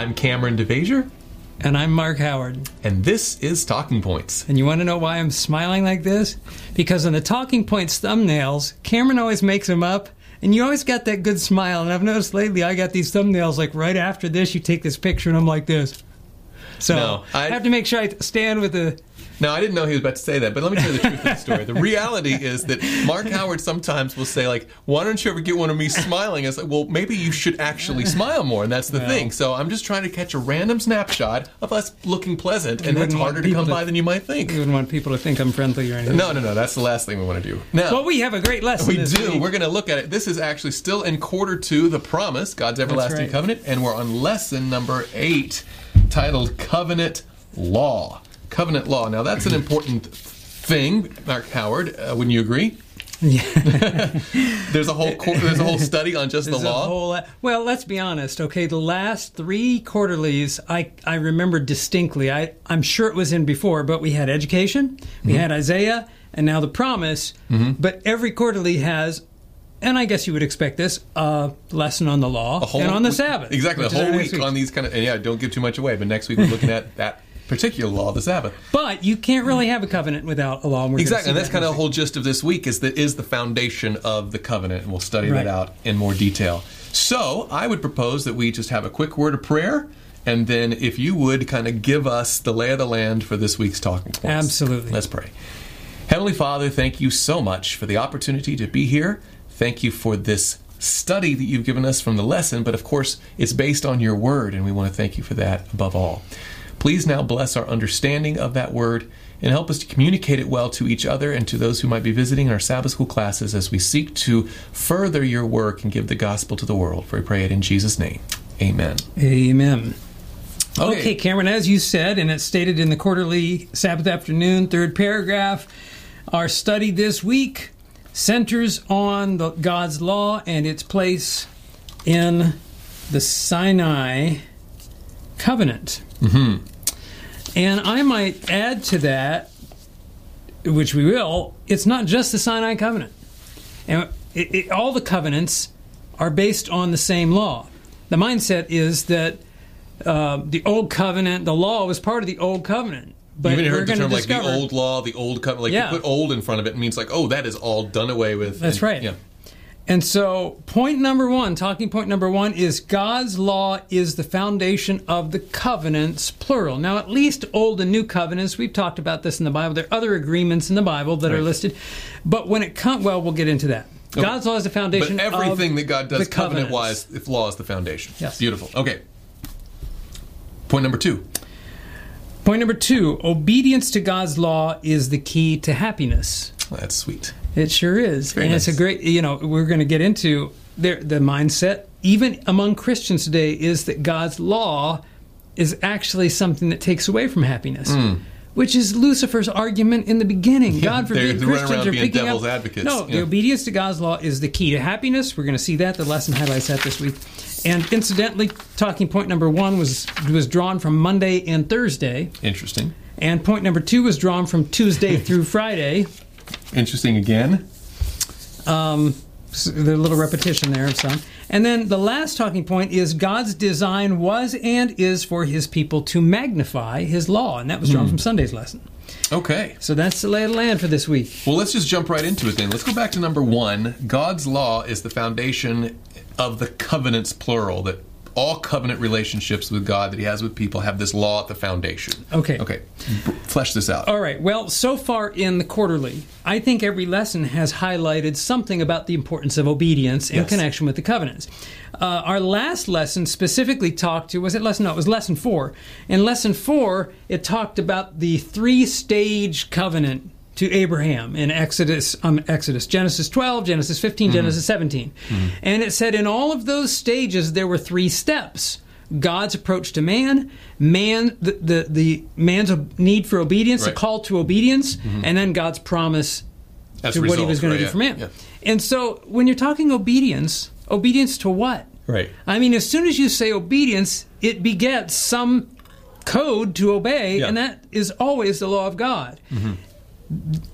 I'm Kameron DeVasher, And I'm Mark Howard. and this is Talking Points. And you want to know why I'm smiling like this? Because in the Talking Points thumbnails, Kameron always makes them up, and you always got that good smile. And I've noticed lately I got these thumbnails like right after this, you take this picture, and I'm like this. So No, I- I have to make sure I stand with the. Now, I didn't know he was about to say that, but let me tell you the truth of the story. The reality is that Mark Howard sometimes will say, like, why don't you ever get one of me smiling? It's like, well, maybe you should actually smile more, and that's the thing. So I'm just trying to catch a random snapshot of us looking pleasant, and that's harder to come to- by than you might think. You wouldn't want people to think I'm friendly or anything. No, no, no, that's the last thing we want to do. Now, Well, we have a great lesson. We do. Week. We're going to look at it. This is actually still in quarter two, the promise, God's everlasting right. covenant, and we're on lesson number eight, titled Covenant Law. Covenant Law. Now, that's an important thing, Mark Howard. Uh, wouldn't you agree? Yeah. there's a whole there's a whole study on just There's the a law. whole lot- well, let's be honest. Okay, the last three quarterlies, I I remember distinctly. I I'm sure it was in before, but we had education, we Mm-hmm. had Isaiah, and now the promise. But every quarterly has, and I guess you would expect this, a lesson on the law and on the week- Sabbath. Exactly, a which is our whole next week on these kind of. And yeah, don't give too much away. But next week we're looking at that particular law, the Sabbath. But you can't really have a covenant without a law. And Exactly, and that's that kind of the whole gist of this week is that is the foundation of the covenant, and we'll study Right. that out in more detail. So, I would propose that we just have a quick word of prayer, and then if you would kind of give us the lay of the land for this week's talking points. Absolutely. Let's pray. Heavenly Father, thank you so much for the opportunity to be here. Thank you for this study that you've given us from the lesson, but of course, it's based on your word, and we want to thank you for that above all. Please now bless our understanding of that word and help us to communicate it well to each other and to those who might be visiting our Sabbath school classes as we seek to further your work and give the gospel to the world. For we pray it in Jesus' name. Amen. Amen. Okay. Kameron, as you said, and it's stated in the quarterly Sabbath afternoon, third paragraph, our study this week centers on the, God's law and its place in the Sinai covenant. Mm-hmm. And I might add to that, which we will, it's not just the Sinai covenant. And it, it, all the covenants are based on the same law. The mindset is that uh, the old covenant, the law was part of the old covenant. But You've heard the term like the old law, the old covenant. Like Yeah. you put old in front of it, it means like, oh, that is all done away with. That's And- right. Yeah. And so, point number one, talking point number one, is God's law is the foundation of the covenants, plural. Now, at least Old and New covenants, we've talked about this in the Bible. There are other agreements in the Bible that are listed. But when it comes, well, we'll get into that. God's law is the But foundation everything of that God does covenant wise, if law is the foundation. Yes. Beautiful. Okay. Point number two. Point number two obedience to God's law is the key to happiness. That's sweet. It sure is. Very and it's a great, you know, we're going to get into their, the mindset, even among Christians today, is that God's law is actually something that takes away from happiness. Hmm. Which is Lucifer's argument in the beginning. God forbid Christians are being picking devil's up. advocates. No, Yeah. the obedience to God's law is the key to happiness. We're going to see that. The lesson highlights that this week. And incidentally, talking point number one was was drawn from Monday and Thursday, Interesting. and point number two was drawn from Tuesday through Friday. Interesting again. Um, s- the little repetition there of some. And then the last talking point is God's design was and is for his people to magnify his law. And that was drawn from Sunday's lesson. Okay. So that's the lay of the land for this week. Well, let's just jump right into it then. Let's go back to number one. God's law is the foundation of the covenants, plural, that all covenant relationships with God that he has with people have this law at the foundation. Okay. Okay. B- Flesh this out. All right. Well, so far in the quarterly, I think every lesson has highlighted something about the importance of obedience in Yes. connection with the covenants. Uh, our last lesson specifically talked to was it lesson? No, it was lesson four. In lesson four, it talked about the three-stage covenant to Abraham in Exodus, um, Exodus, Genesis 12, Genesis 15, Genesis 17, and it said in all of those stages there were three steps. God's approach to man, man, the the, the man's need for obedience, the Right. call to obedience, and then God's promise As to a what he was going right, to do yeah, for man. yeah. And so when you're talking obedience, obedience to what? Right. I mean, as soon as you say obedience, it begets some code to obey, Yeah. Mm-hmm. and that is always the law of God.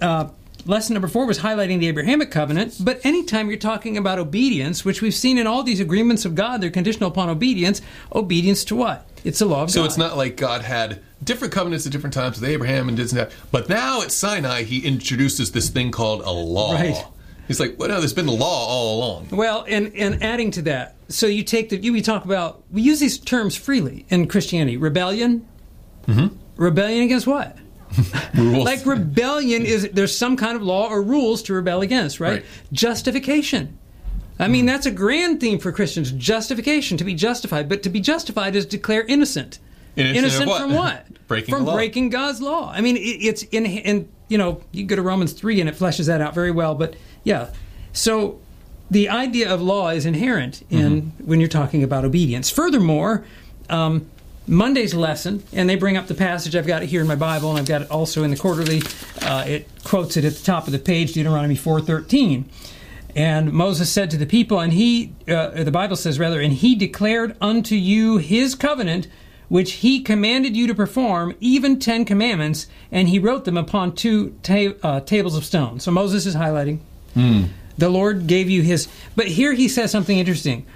Uh, lesson number four was highlighting the Abrahamic covenant, but anytime you're talking about obedience, which we've seen in all these agreements of God, they're conditional upon obedience. Obedience to what? It's the law of So God. it's not like God had different covenants at different times with Abraham and didn't have, but now at Sinai he introduces this thing called a law. Right. He's like, well, no, there's been a law all along. Well, and and adding to that, so you take the you we talk about we use these terms freely in Christianity. Rebellion. Rebellion against what? Rules. Like rebellion is there's some kind of law or rules to rebel against, right? Right. Justification. I mean, that's a grand theme for Christians. Justification, to be justified, but to be justified is declare innocent. Innocent of what? from what? Breaking from breaking God's law. I mean, it, it's in and you know you go to Romans three and it fleshes that out very well. But yeah, so the idea of law is inherent in Mm-hmm. when you're talking about obedience. Furthermore, um, Monday's lesson, and they bring up the passage. I've got it here in my Bible, and I've got it also in the quarterly. Uh, it quotes it at the top of the page, Deuteronomy four thirteen. And Moses said to the people, and he, uh, the Bible says rather, and he declared unto you his covenant, which he commanded you to perform, even ten commandments, and he wrote them upon two ta- uh, tables of stone. So Moses is highlighting. The Lord gave you his. But here he says something interesting.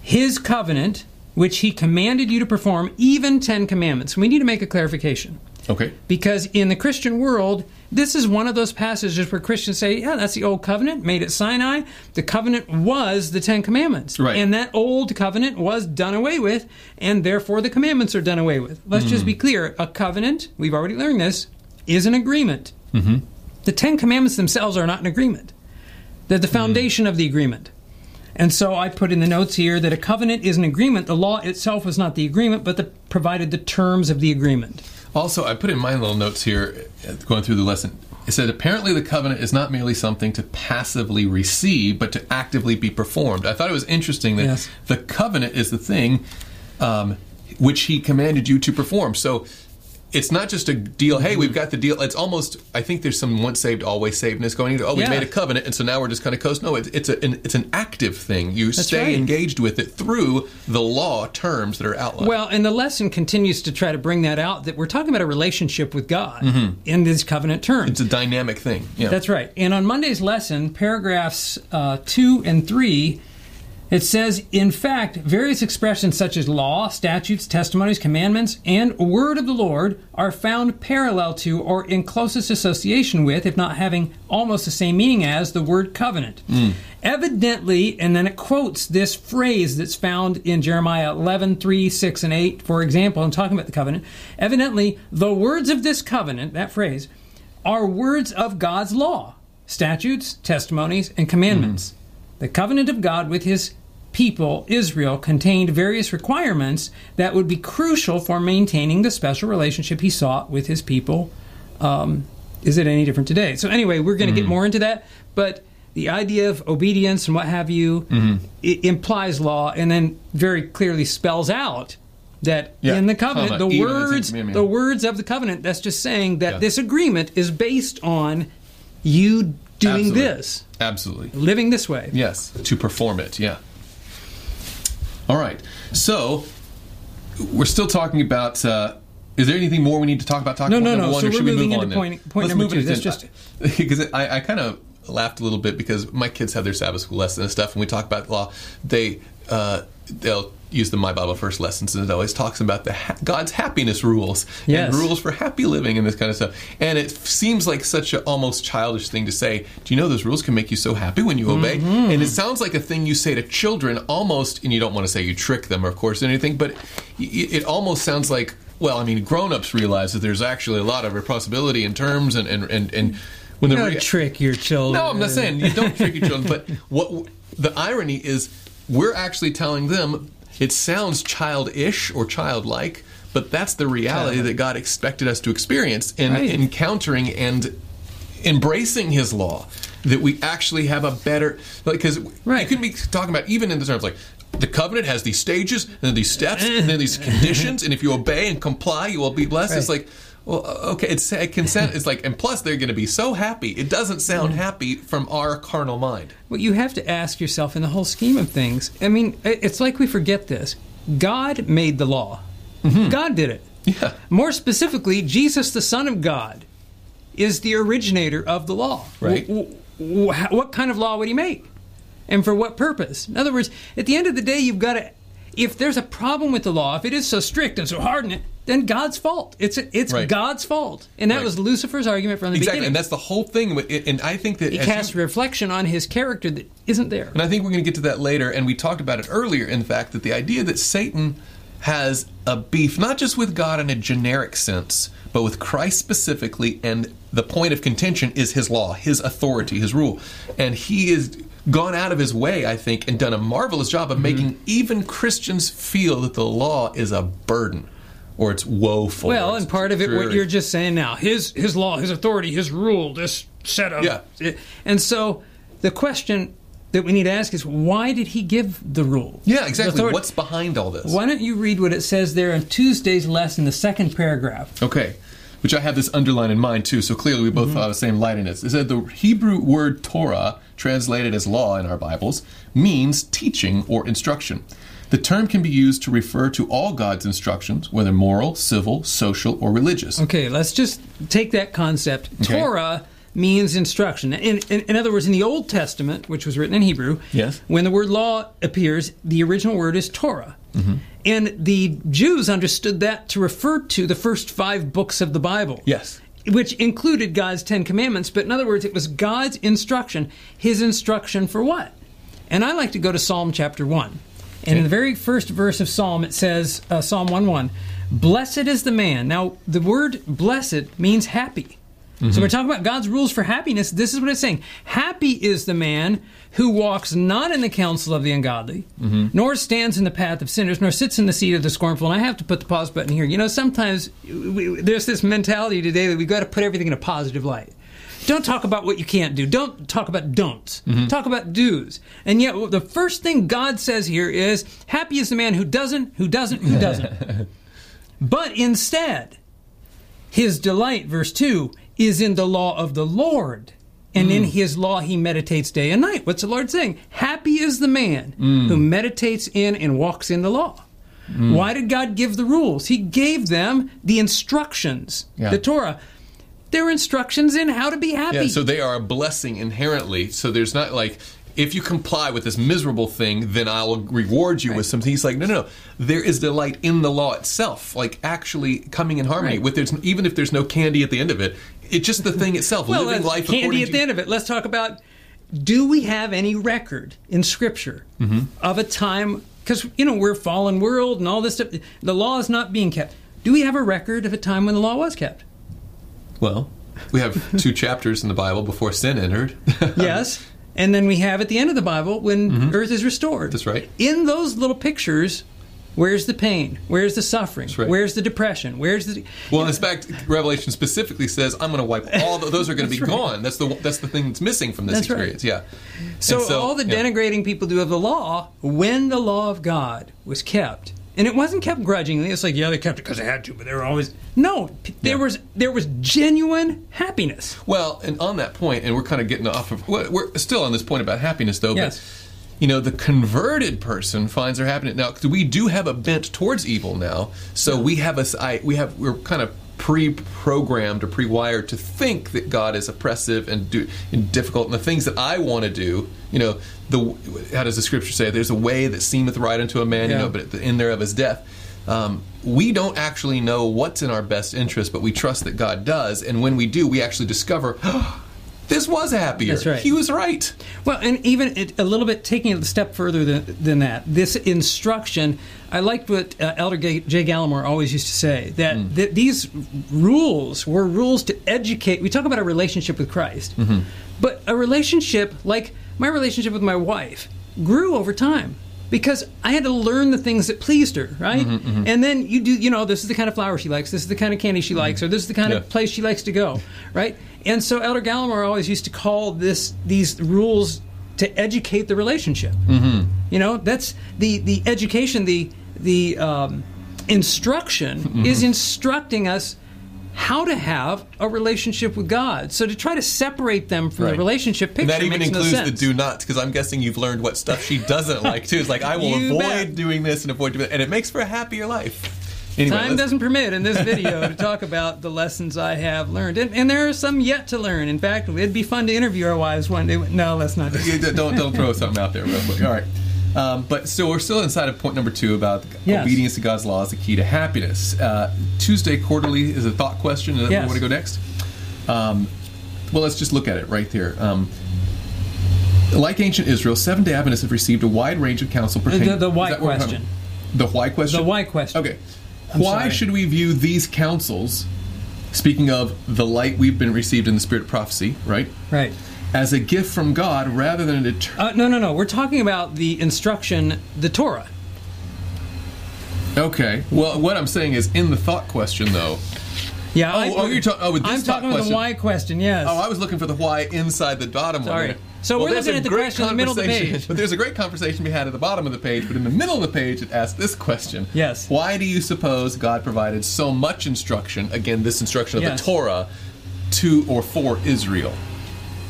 His covenant, which he commanded you to perform, even ten commandments. We need to make a clarification. Okay. Because in the Christian world, this is one of those passages where Christians say, yeah, that's the old covenant made at Sinai. The covenant was the Ten Commandments. Right. And that old covenant was done away with, and therefore the commandments are done away with. Let's just be clear a covenant, we've already learned this, is an agreement. Mm-hmm. The Ten Commandments themselves are not an agreement, they're the foundation of the agreement. And so I put in the notes here that a covenant is an agreement. The law itself was not the agreement, but the, provided the terms of the agreement. Also, I put in my little notes here, uh, going through the lesson. It said, apparently the covenant is not merely something to passively receive, but to actively be performed. I thought it was interesting that Yes. the covenant is the thing um, which he commanded you to perform. So it's not just a deal, hey, we've got the deal. It's almost, I think there's some once saved, always savedness going into, oh, we Yeah. made a covenant, and so now we're just kind of coast. No, it's, it's, a, an, it's an active thing. You stay right. engaged with it through the law terms that are outlined. Well, and the lesson continues to try to bring that out that we're talking about a relationship with God Mm-hmm. in these covenant terms. it's a dynamic thing. Yeah. That's right. And on Monday's lesson, paragraphs uh, 2 and 3, it says, in fact, various expressions such as law, statutes, testimonies, commandments, and word of the Lord are found parallel to or in closest association with, if not having almost the same meaning as, the word covenant. Hmm. Evidently, and then it quotes this phrase that's found in Jeremiah 11, 3, 6, and 8, for example, I'm talking about the covenant. Evidently, the words of this covenant, that phrase, are words of God's law, statutes, testimonies, and commandments. Hmm. The covenant of God with his people, Israel, contained various requirements that would be crucial for maintaining the special relationship he sought with his people. Um, is it any different today? So, anyway, we're going to get more into that, but the idea of obedience and what have you it implies law and then very clearly spells out that Yeah, in the covenant, the even as in words, the words of the covenant, that's just saying that this agreement is based on you doing Absolutely. this, Absolutely. living this way. Yes, to perform it. Yeah. All right. So we're still talking about. Uh, is there anything more we need to talk about? Talk No, about no, no. One, So we're we moving move into on point- Let's number two. That's because I, I kind of laughed a little bit because my kids have their Sabbath school lesson and stuff, and we talk about law. They uh, they'll use the My Bible First lessons, and it always talks about the ha- God's happiness rules Yes. and rules for happy living and this kind of stuff. And it seems like such an almost childish thing to say. Do you know those rules can make you so happy when you obey? Mm-hmm. And it sounds like a thing you say to children, almost. And you don't want to say you trick them, of course, or anything, but it, it almost sounds like. Well, I mean, grown-ups realize that there's actually a lot of responsibility in terms and and and, and when the Don't rea- trick your children. no, I'm not saying you don't trick your children, but what the irony is, we're actually telling them it sounds childish or childlike, but that's the reality that God expected us to experience in Right. encountering and embracing His law. That we actually have a better, because Right. you can be talking about even in the terms like. The covenant has these stages and then these steps and then these conditions, and if you obey and comply, you will be blessed. It's like, well, uh, okay, it's it consent. It's like, and plus they're going to be so happy. It doesn't sound happy from our carnal mind. Well, you have to ask yourself in the whole scheme of things. I mean, it's like we forget this. God made the law. Mm-hmm. God did it. Yeah, More specifically, Jesus, the Son of God, is the originator of the law. Right. W- w- what kind of law would he make? And for what purpose? In other words, at the end of the day, you've got to. If there's a problem with the law, if it is so strict and so hard, in it, then God's fault. It's it's Right. God's fault, and that Right. was Lucifer's argument from the Exactly, beginning. and that's the whole thing. And I think that it casts you- reflection on his character that isn't there. And I think we're going to get to that later. And we talked about it earlier, in fact, that the idea that Satan has a beef, not just with God in a generic sense, but with Christ specifically. And the point of contention is his law, his authority, his rule. And he has gone out of his way, I think, and done a marvelous job Mm-hmm. of making even Christians feel that the law is a burden or it's woeful. Well, and part of it, what you're just saying now, his his law, his authority, his rule, this set of, Yeah. And so, the question that we need to ask is, why did he give the rule? Yeah, exactly. What's behind all this? Why don't you read what it says there in Tuesday's lesson, the second paragraph? Okay. Which I have this underline in mind too, so clearly we both Mm-hmm. have the same light in it. It said the Hebrew word Torah, translated as law in our Bibles, means teaching or instruction. The term can be used to refer to all God's instructions, whether moral, civil, social, or religious. Okay, let's just take that concept. Okay. Torah means instruction. In, in, in other words, in the Old Testament, which was written in Hebrew, Yes. when the word law appears, the original word is Torah. Mm-hmm. And the Jews understood that to refer to the first five books of the Bible. Yes. Which included God's Ten Commandments, but in other words, it was God's instruction. His instruction for what? And I like to go to Psalm chapter 1. And in the very first verse of Psalm, it says, uh, Psalm 1 1, Blessed is the man. Now, the word blessed means happy. So we're talking about God's rules for happiness. This is what it's saying. Happy is the man who walks not in the counsel of the ungodly, nor stands in the path of sinners, nor sits in the seat of the scornful. And I have to put the pause button here. You know, sometimes we, there's this mentality today that we've got to put everything in a positive light. Don't talk about what you can't do. Don't talk about don'ts. Mm-hmm. Talk about do's. And yet, the first thing God says here is, "Happy is the man who doesn't, who doesn't, who doesn't." but instead, his delight, verse two, is in the law of the Lord, and in mm. His law he meditates day and night. What's the Lord saying? Happy is the man mm. who meditates in and walks in the law. Mm. Why did God give the rules? He gave them the instructions, Yeah. the Torah. They're instructions in how to be happy. Yeah, so they are a blessing inherently. So there's not like if you comply with this miserable thing, then I'll reward you with something. He's like, no, no, no. There is delight in the law itself, like actually coming in harmony Right. with. There's even if there's no candy at the end of it, it's just the thing itself. well, living life candy at the end of it. Let's talk about do we have any record in Scripture Mm-hmm. of a time? Because you know we're a fallen world and all this stuff. The law is not being kept. Do we have a record of a time when the law was kept? Well, we have two chapters in the Bible before sin entered. yes. And then we have at the end of the Bible when Earth is restored. Mm-hmm. That's right. In those little pictures, where's the pain? Where's the suffering? right. Where's the depression? Where's the Well, in fact, Revelation specifically says, "I'm going to wipe all the, those are going to be right. gone." That's the that's the thing that's missing from this That's right. experience. Yeah. So, And all the yeah. denigrating people do of the law, when the law of God was kept, and it wasn't kept grudgingly. It's like yeah, they kept it because they had to, but they were always no. There Yeah. was there was genuine happiness. Well, and on that point, and we're kind of getting off of. We're still on this point about happiness, though. Yes. But, you know, the converted person finds their happiness. Now, we do have a bent towards evil now, so we have a. I, we have. We're kind of pre-programmed or pre-wired to think that God is oppressive and do and difficult, and the things that I want to do. You know, the how does the scripture say? There's a way that seemeth right unto a man, you know, but at the end thereof is death. Um, we don't actually know what's in our best interest, but we trust that God does. And when we do, we actually discover this was happier. That's right. He was right. Well, and even it, a little bit taking it a step further than, than that, this instruction, I liked what uh, Elder J. J. Gallimore always used to say that, Mm. that these rules were rules to educate. We talk about a relationship with Christ, Mm-hmm. but a relationship like my relationship with my wife grew over time. Because I had to learn the things that pleased her, right? Mm-hmm, And then you do, you know, this is the kind of flower she likes, this is the kind of candy she likes, or this is the kind Yeah. of place she likes to go, right? And so Elder Gallimore always used to call this these rules to educate the relationship. Mm-hmm. You know, that's the the education, the the um, instruction Mm-hmm. is instructing us how to have a relationship with God. So to try to separate them from the relationship picture And that even makes no includes the do nots, because I'm guessing you've learned what stuff she doesn't like too. It's like I will You avoid bet. doing this and avoid doing that, and it makes for a happier life. Anyway, Time let's- doesn't permit in this video to talk about the lessons I have learned, and, and there are some yet to learn. In fact, it'd be fun to interview our wives one day. No, let's not. do don't don't throw something out there real quick. All right. Um, but so we're still inside of point number two about Yes. obedience to God's law is the key to happiness. Uh, Tuesday quarterly is a thought question. Is that where Yes. we want to go next? Um, well, let's just look at it right there. Um, like ancient Israel, Seven Day Adventists have received a wide range of counsel pertaining. the- the why is that what we're question. The why question. The why question. Okay. I'm why sorry. should we view these counsels? Speaking of the light we've been received in the spirit of prophecy, right? Right. As a gift from God rather than a deter- Uh, no, no, no. We're talking about the instruction, the Torah. Okay. Well, what I'm saying is, in the thought question, though. Yeah. Oh, I, oh, you're talking- oh, with this I'm talking about the why question. Yes. Oh, I was looking for the why inside the bottom Sorry. one. So we're looking at the question in the middle of the page. But there's a great conversation we had at the bottom of the page, but in the middle of the page, it asks this question. Yes. Why do you suppose God provided so much instruction, again, this instruction of Yes. the Torah, to or for Israel?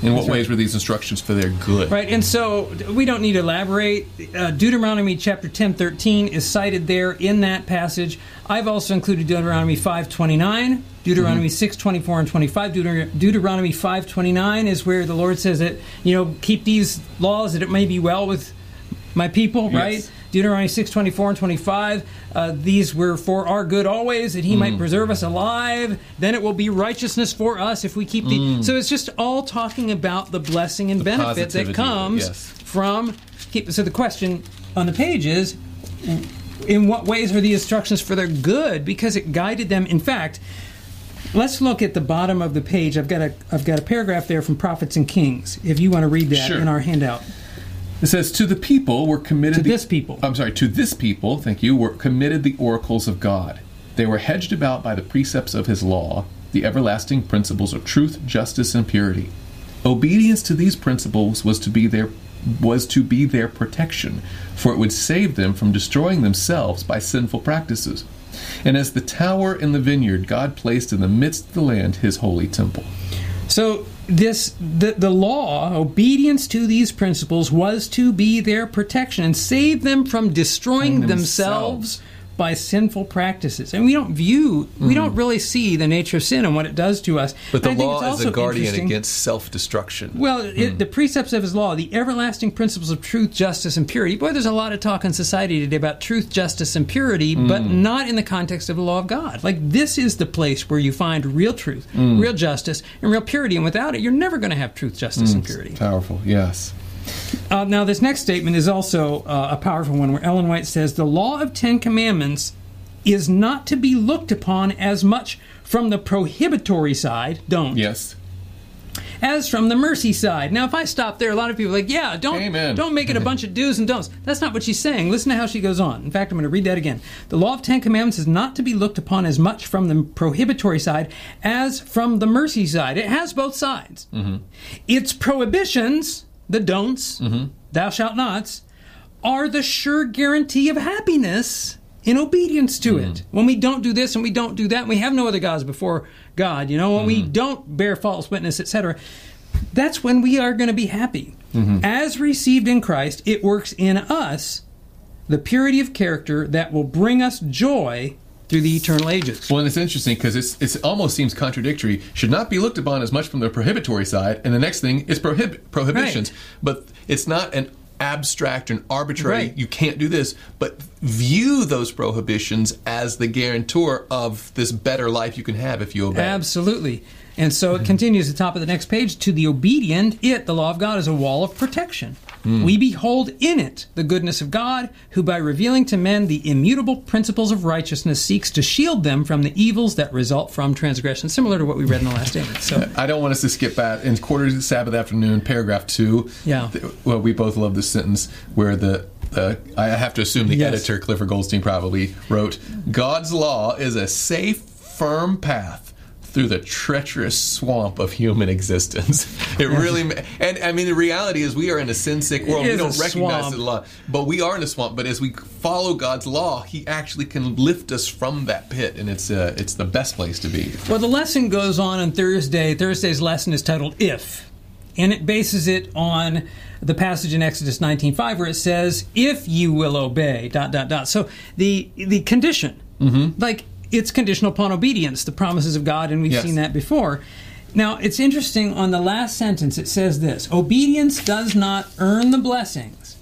In what ways were these instructions for their good? Right, and so we don't need to elaborate. Uh, Deuteronomy chapter 10, 13 is cited there in that passage. I've also included Deuteronomy 5.29, Deuteronomy 6, 24 and 25. Deuter- Deuteronomy 5.29 is where the Lord says that, you know, keep these laws that it may be well with my people, Yes. right? Deuteronomy 6, 24 and 25. Uh, these were for our good always, that he Mm. might preserve us alive. Then it will be righteousness for us if we keep the. So it's just all talking about the blessing and benefit that positivity of it, comes yes. from keep. So the question on the page is, in what ways are the instructions for their good? Because it guided them. In fact, let's look at the bottom of the page. I've got a I've got a paragraph there from Prophets and Kings. If you want to read that Sure. in our handout, It says, "To the people were committed to the- this people. I'm sorry, to this people, thank you, were committed the oracles of God. They were hedged about by the precepts of his law, the everlasting principles of truth, justice, and purity. Obedience to these principles was to be their was to be their protection, for it would save them from destroying themselves by sinful practices. And as the tower in the vineyard, God placed in the midst of the land his holy temple. So this the the law, obedience to these principles was to be their protection and save them from destroying From themselves. By sinful practices. And we don't view we don't hmm. really see the nature of sin and what it does to us. But the And I law is a guardian against self-destruction. Well, it, hmm. the precepts of his law, the everlasting principles of truth, justice, and purity. Boy, there's a lot of talk in society today about truth, justice, and purity, hmm. but not in the context of the law of God. Like, this is the place where you find real truth, real justice, and real purity. And without it, you're never going to have truth, justice, and purity. Powerful, yes. Uh, now, this next statement is also uh, a powerful one where Ellen White says The law of Ten Commandments is not to be looked upon as much from the prohibitory side, don't, Yes. as from the mercy side. Now, if I stop there, a lot of people are like, yeah, don't Amen. don't make it a bunch of do's and don'ts. That's not what she's saying. Listen to how she goes on. In fact, I'm going to read that again. The law of Ten Commandments is not to be looked upon as much from the prohibitory side as from the mercy side. It has both sides. Its prohibitions, the don'ts, mm-hmm. thou shalt nots, are the sure guarantee of happiness in obedience to it. Mm-hmm. When we don't do this and we don't do that, we have no other gods before God, you know, when we mm-hmm. don't bear false witness, etc., that's when we are going to be happy. As received in Christ, it works in us the purity of character that will bring us joy through the eternal ages. Well, and it's interesting because it almost seems contradictory. Should not be looked upon as much from the prohibitory side, and the next thing is prohib- prohibitions. Right. But it's not an abstract and arbitrary. Right. You can't do this, but view those prohibitions as the guarantor of this better life you can have if you obey. Absolutely. And so it continues at the top of the next page. To the obedient, it, the law of God, is a wall of protection. We behold in it the goodness of God, who by revealing to men the immutable principles of righteousness seeks to shield them from the evils that result from transgression, similar to what we read in the last statement. So, I don't want us to skip back in quarter Sabbath afternoon, paragraph two. Yeah. th- Well, we both love this sentence where the uh, I have to assume the Yes. editor Clifford Goldstein probably wrote, "God's law is a safe, firm path." Through the treacherous swamp of human existence, it really, and I mean, the reality is we are in a sin-sick world. We don't recognize swamp. the law, but we are in a swamp. But as we follow God's law, He actually can lift us from that pit, and it's uh, it's the best place to be. well, the lesson goes on on Thursday. Thursday's lesson is titled If, and it bases it on the passage in Exodus 19.5 where it says, if you will obey, dot, dot, dot. So the, the condition Mm-hmm. Like it's conditional upon obedience, the promises of God, and we've Yes. seen that before. Now, it's interesting on the last sentence, it says this Obedience does not earn the blessings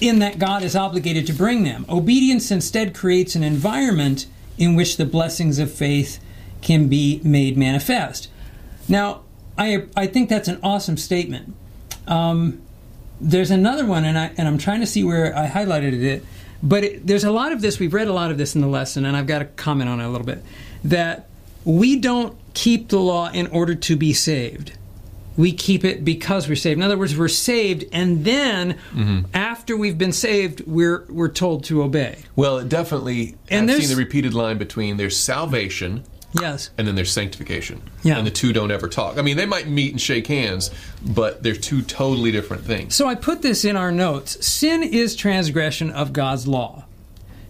in that God is obligated to bring them. Obedience instead creates an environment in which the blessings of faith can be made manifest. Now, I, I think that's an awesome statement. Um, there's another one, and, I, and I'm trying to see where I highlighted it. But it, there's a lot of this, we've read a lot of this in the lesson, and I've got to comment on it a little bit. That we don't keep the law in order to be saved. We keep it because we're saved. In other words, we're saved, and then mm-hmm. after we've been saved, we're we're told to obey. Well, it definitely. And I've there's- seen the repeated line between there's salvation Yes. and then there's sanctification. Yeah. And the two don't ever talk. I mean, they might meet and shake hands, but they're two totally different things. So I put this in our notes. Sin is transgression of God's law.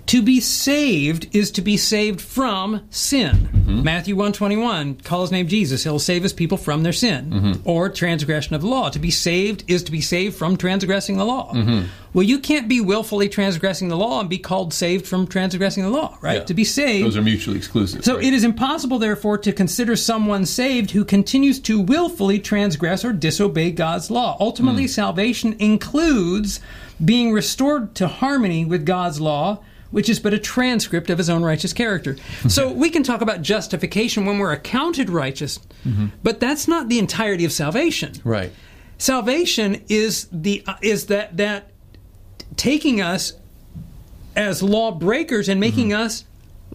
To be saved is to be saved from sin. Mm-hmm. Matthew 121, call his name Jesus. He'll save his people from their sin. Mm-hmm. Or transgression of the law. To be saved is to be saved from transgressing the law. Mm-hmm. Well, you can't be willfully transgressing the law and be called saved from transgressing the law, right? Yeah. To be saved Those are mutually exclusive. so right? it is impossible, therefore, to consider someone saved who continues to willfully transgress or disobey God's law. Ultimately, Hmm. salvation includes being restored to harmony with God's law. Which is but a transcript of his own righteous character. So we can talk about justification when we're accounted righteous, but that's not the entirety of salvation. Right. Salvation is the is that that taking us as lawbreakers and making Mm-hmm. us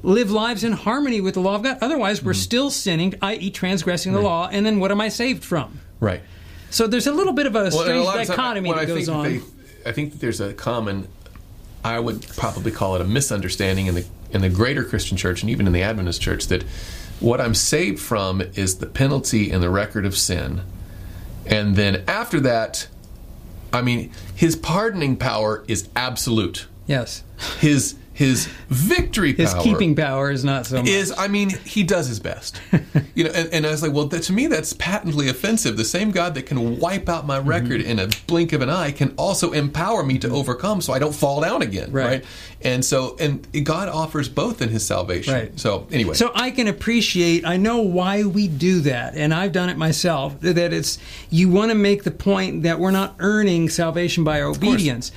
live lives in harmony with the law of God. Otherwise, we're Mm-hmm. still sinning, i.e., transgressing the law. And then what am I saved from? Right. So there's a little bit of a Well, a strange lot of time- dichotomy that I goes think that on. they- I think that there's a common, I would probably call it a misunderstanding in the in the greater Christian church and even in the Adventist church that what I'm saved from is the penalty and the record of sin, and then after that, I mean, His pardoning power is absolute. yes, His His victory his keeping power is not so much. is I mean he does his best, you know. And, and I was like, well, that, to me that's patently offensive. The same God that can wipe out my record Mm-hmm. in a blink of an eye can also empower me to overcome, so I don't fall down again, Right. right? And so, and God offers both in His salvation. Right. So anyway, So I can appreciate, I know why we do that, and I've done it myself, that it's, you want to make the point that we're not earning salvation by our obedience.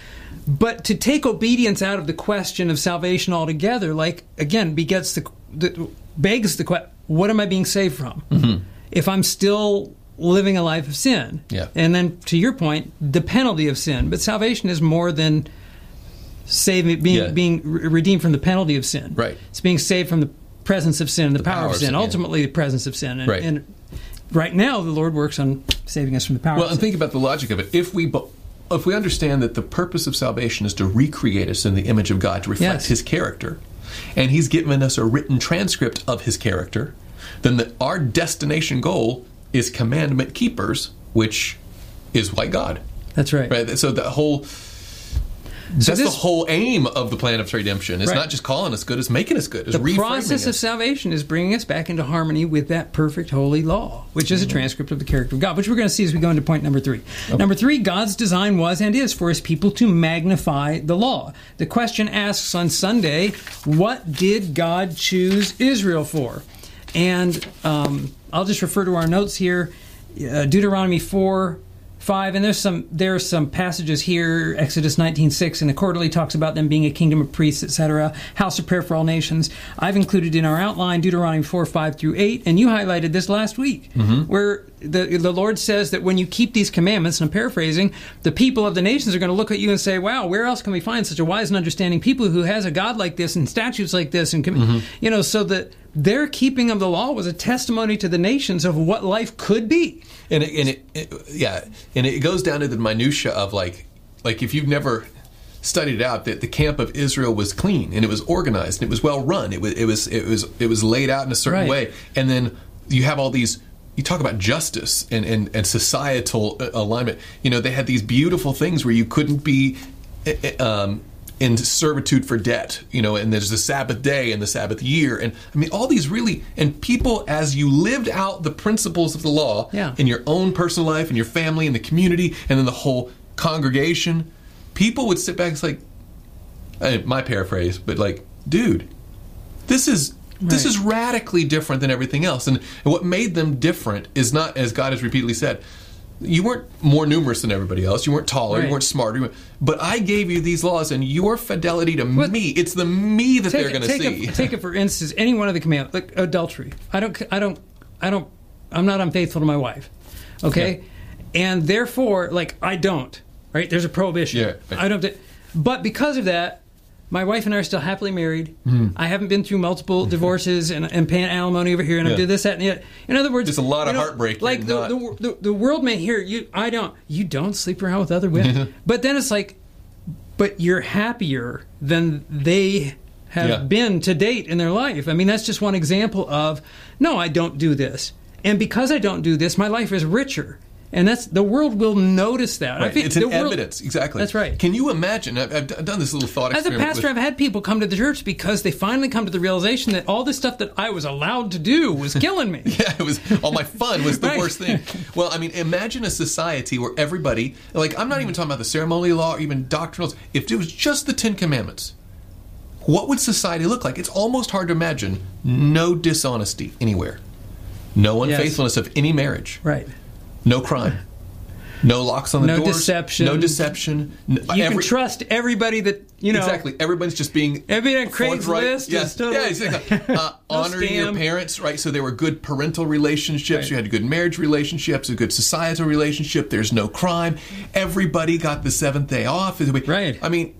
But to take obedience out of the question of salvation altogether, like, again, begets the, the begs the question, what am I being saved from? Mm-hmm. If I'm still living a life of sin. Yeah. And then to your point, the penalty of sin. But salvation is more than saving being Yeah. being re- redeemed from the penalty of sin. Right. It's being saved from the presence of sin, the, power, power of sin, sin, yeah. ultimately the presence of sin. And, Right. and right now, the Lord works on saving us from the power well, and think about the logic of it. If we bo- if we understand that the purpose of salvation is to recreate us in the image of God, to reflect Yes. His character, and He's given us a written transcript of His character, then the, our destination goal is commandment keepers, which is like God. That's right. Right. So the whole that's this- the whole aim of the plan of redemption. It's Right. not just calling us good; it's making us good. It's The process of us. salvation is bringing us back into harmony with that perfect holy law, which is a transcript of the character of God, which we're going to see as we go into point number three. Number three, God's design was and is for his people to magnify the law. The question asks on Sunday, what did God choose Israel for? And um, I'll just refer to our notes here uh, Deuteronomy 4 5 and there's some there are some passages here exodus 19.6 and the quarterly talks about them being a kingdom of priests etc house of prayer for all nations. I've included in our outline deuteronomy 4 5 through 8 and you highlighted this last week mm-hmm. where the, the lord says that when you keep these commandments and i'm paraphrasing the people of the nations are going to look at you and say wow where else can we find such a wise and understanding people who has a god like this and statutes like this and com- mm-hmm. you know so that their keeping of the law was a testimony to the nations of what life could be and it, and it, it yeah, and it goes down to the minutia of like like if you've never studied it out that the camp of Israel was clean and it was organized and it was well run. It was it was it was it was laid out in a certain Right. way, and then you have all these. You talk about justice and, and, and societal uh, alignment. You know, they had these beautiful things where you couldn't be uh, um, in servitude for debt, you know, and there's the Sabbath day and the Sabbath year. And I mean, all these really, and people, as you lived out the principles of the law Yeah. in your own personal life, in your family, in the community, and then the whole congregation, people would sit back and say, like, my paraphrase, but like, dude, this is this is radically different than everything else. And, and what made them different is not, as God has repeatedly said, you weren't more numerous than everybody else. You weren't taller. Right. You weren't smarter. you weren't- But I gave you these laws, and your fidelity to me, it's the me that they're going to see. it, take it for instance, any one of the commandments, like adultery. I don't, I don't, I don't, I'm not unfaithful to my wife. Okay, and therefore, like I don't. Right? There's a prohibition. Yeah, right. I don't. have to- But because of that, my wife and I are still happily married. Hmm. I haven't been through multiple divorces and, and paying alimony over here, and I Yeah. did this, that, and other. In other words, There's a lot of heartbreak Like the, not- the, the the world may hear you. I don't. You don't sleep around with other women. but then it's like, but you're happier than they have Yeah. been to date in their life. I mean, that's just one example of no, I don't do this, and because I don't do this, my life is richer. And that's the world will notice that. I Right. think It's an the world- evidence, exactly. That's right. Can you imagine? I've, I've done this little thought As a pastor, with- I've had people come to the church because they finally come to the realization that all the stuff that I was allowed to do was killing me. Yeah, it was all my fun was the Right. worst thing. Well, I mean, imagine a society where everybody, like, I'm not even talking about the ceremonial law or even doctrinals. If it was just the Ten Commandments, what would society look like? It's almost hard to imagine no dishonesty anywhere, no Yes. unfaithfulness of any marriage, Right. No crime, no locks on the No doors, deception. no deception. You every- can trust everybody that you know. Exactly. Everybody's just being Everybody on. Craigslist Yeah, totally- yeah, exactly. Uh, honoring your parents, right? So there were good parental relationships. Right. You had good marriage relationships, a good societal relationship. There's no crime. Everybody got the seventh day off. Right. I mean,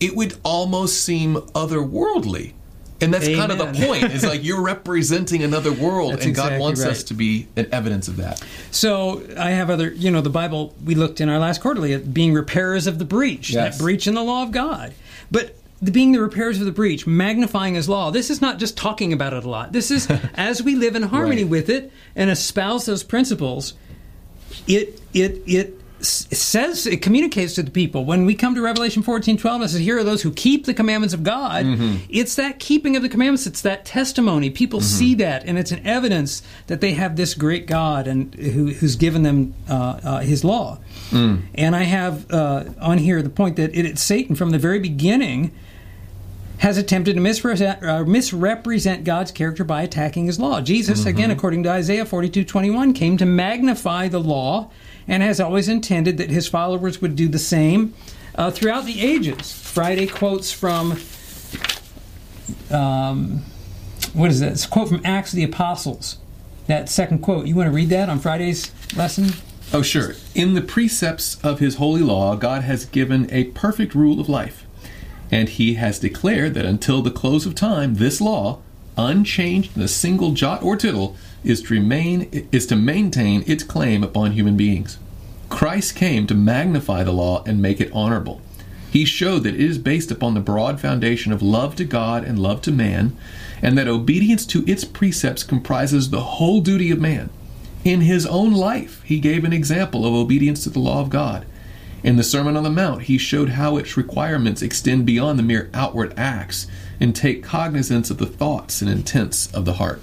it would almost seem otherworldly. And that's kind of the point. Is like you're representing another world, That's and God exactly wants us to be an evidence of that. So I have other, you know, the Bible. We looked in our last quarterly at being repairers of the breach, Yes. that breach in the law of God. But the, being the repairers of the breach, magnifying His law. This is not just talking about it a lot. This is as we live in harmony Right. with it and espouse those principles. It it it says it communicates to the people. When we come to revelation 14 12 it says here are those who keep the commandments of god. It's that keeping of the commandments it's that testimony. People see that and it's an evidence that they have this great god and who, who's given them uh, uh, his law. And i have uh, on here the point that it, it's satan from the very beginning has attempted to misrepresent, uh, misrepresent God's character by attacking his law. Jesus, again, according to Isaiah 42 21, came to magnify the law and has always intended that his followers would do the same uh, throughout the ages. Friday quotes from, um, what is a quote from Acts of the Apostles. That second quote. You want to read that on Friday's lesson? Oh, sure. In the precepts of his holy law, God has given a perfect rule of life. And he has declared that until the close of time, this law, unchanged in a single jot or tittle, is to remain is to maintain its claim upon human beings. Christ came to magnify the law and make it honorable. He showed that it is based upon the broad foundation of love to God and love to man, and that obedience to its precepts comprises the whole duty of man. In his own life, he gave an example of obedience to the law of God. In the Sermon on the Mount, he showed how its requirements extend beyond the mere outward acts and take cognizance of the thoughts and intents of the heart.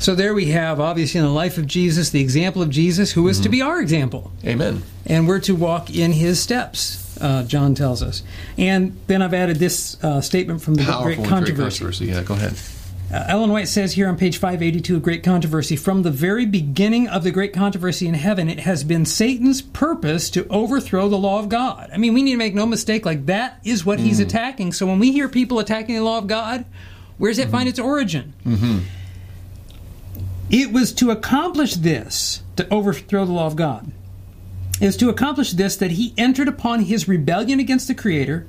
So there we have, obviously, in the life of Jesus, the example of Jesus, who is to be our example. Amen. and we're to walk in his steps. Uh, John tells us, and then I've added this uh, statement from the Powerful Great Controversy. great controversy. Yeah, go ahead. Uh, Ellen White says here on page 582 of Great Controversy From the very beginning of the Great Controversy in heaven, it has been Satan's purpose to overthrow the law of God. I mean, we need to make no mistake, like, that is what he's attacking. So when we hear people attacking the law of God, where does it find its origin? It was to accomplish this, to overthrow the law of God, is to accomplish this that he entered upon his rebellion against the Creator,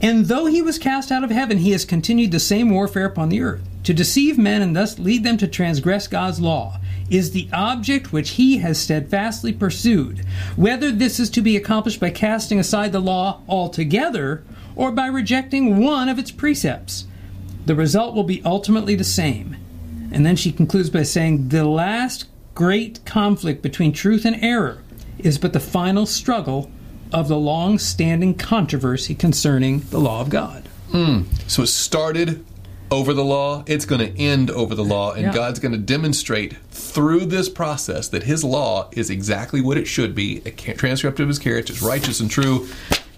and though he was cast out of heaven, he has continued the same warfare upon the earth. To deceive men and thus lead them to transgress God's law is the object which he has steadfastly pursued. Whether this is to be accomplished by casting aside the law altogether or by rejecting one of its precepts, the result will be ultimately the same. And then she concludes by saying, The last great conflict between truth and error is but the final struggle of the long standing controversy concerning the law of God. Hmm. So it started over the law, it's going to end over the law, and Yeah. God's going to demonstrate through this process that His law is exactly what it should be a transcript of His character, it's righteous and true,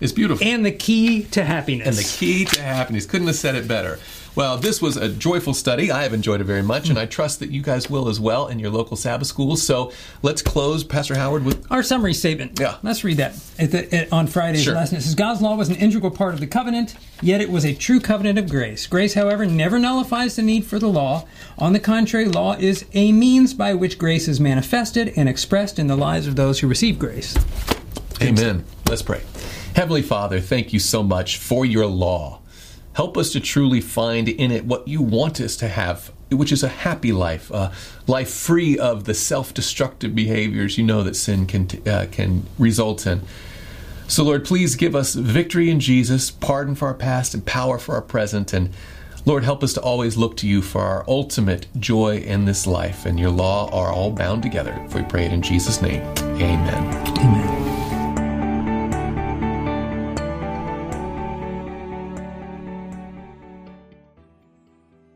is beautiful. And the key to happiness. And the key to happiness couldn't have said it better. Well, this was a joyful study. I have enjoyed it very much, and hmm. I trust that you guys will as well in your local Sabbath schools. So let's close, Pastor Howard, with our summary statement. Yeah. Let's read that the, on Friday's sure. lesson. It says God's law was an integral part of the covenant, yet it was a true covenant of grace. Grace, however, never nullifies the need for the law. On the contrary, law is a means by which grace is manifested and expressed in the lives of those who receive grace. Amen. Let's pray. Heavenly Father, thank you so much for your law. Help us to truly find in it what you want us to have, which is a happy life, a life free of the self-destructive behaviors you know that sin can uh, can result in. So, Lord, please give us victory in Jesus, pardon for our past, and power for our present. And Lord, help us to always look to you for our ultimate joy in this life. And your law are all bound together. If we pray it in Jesus' name, amen. Amen.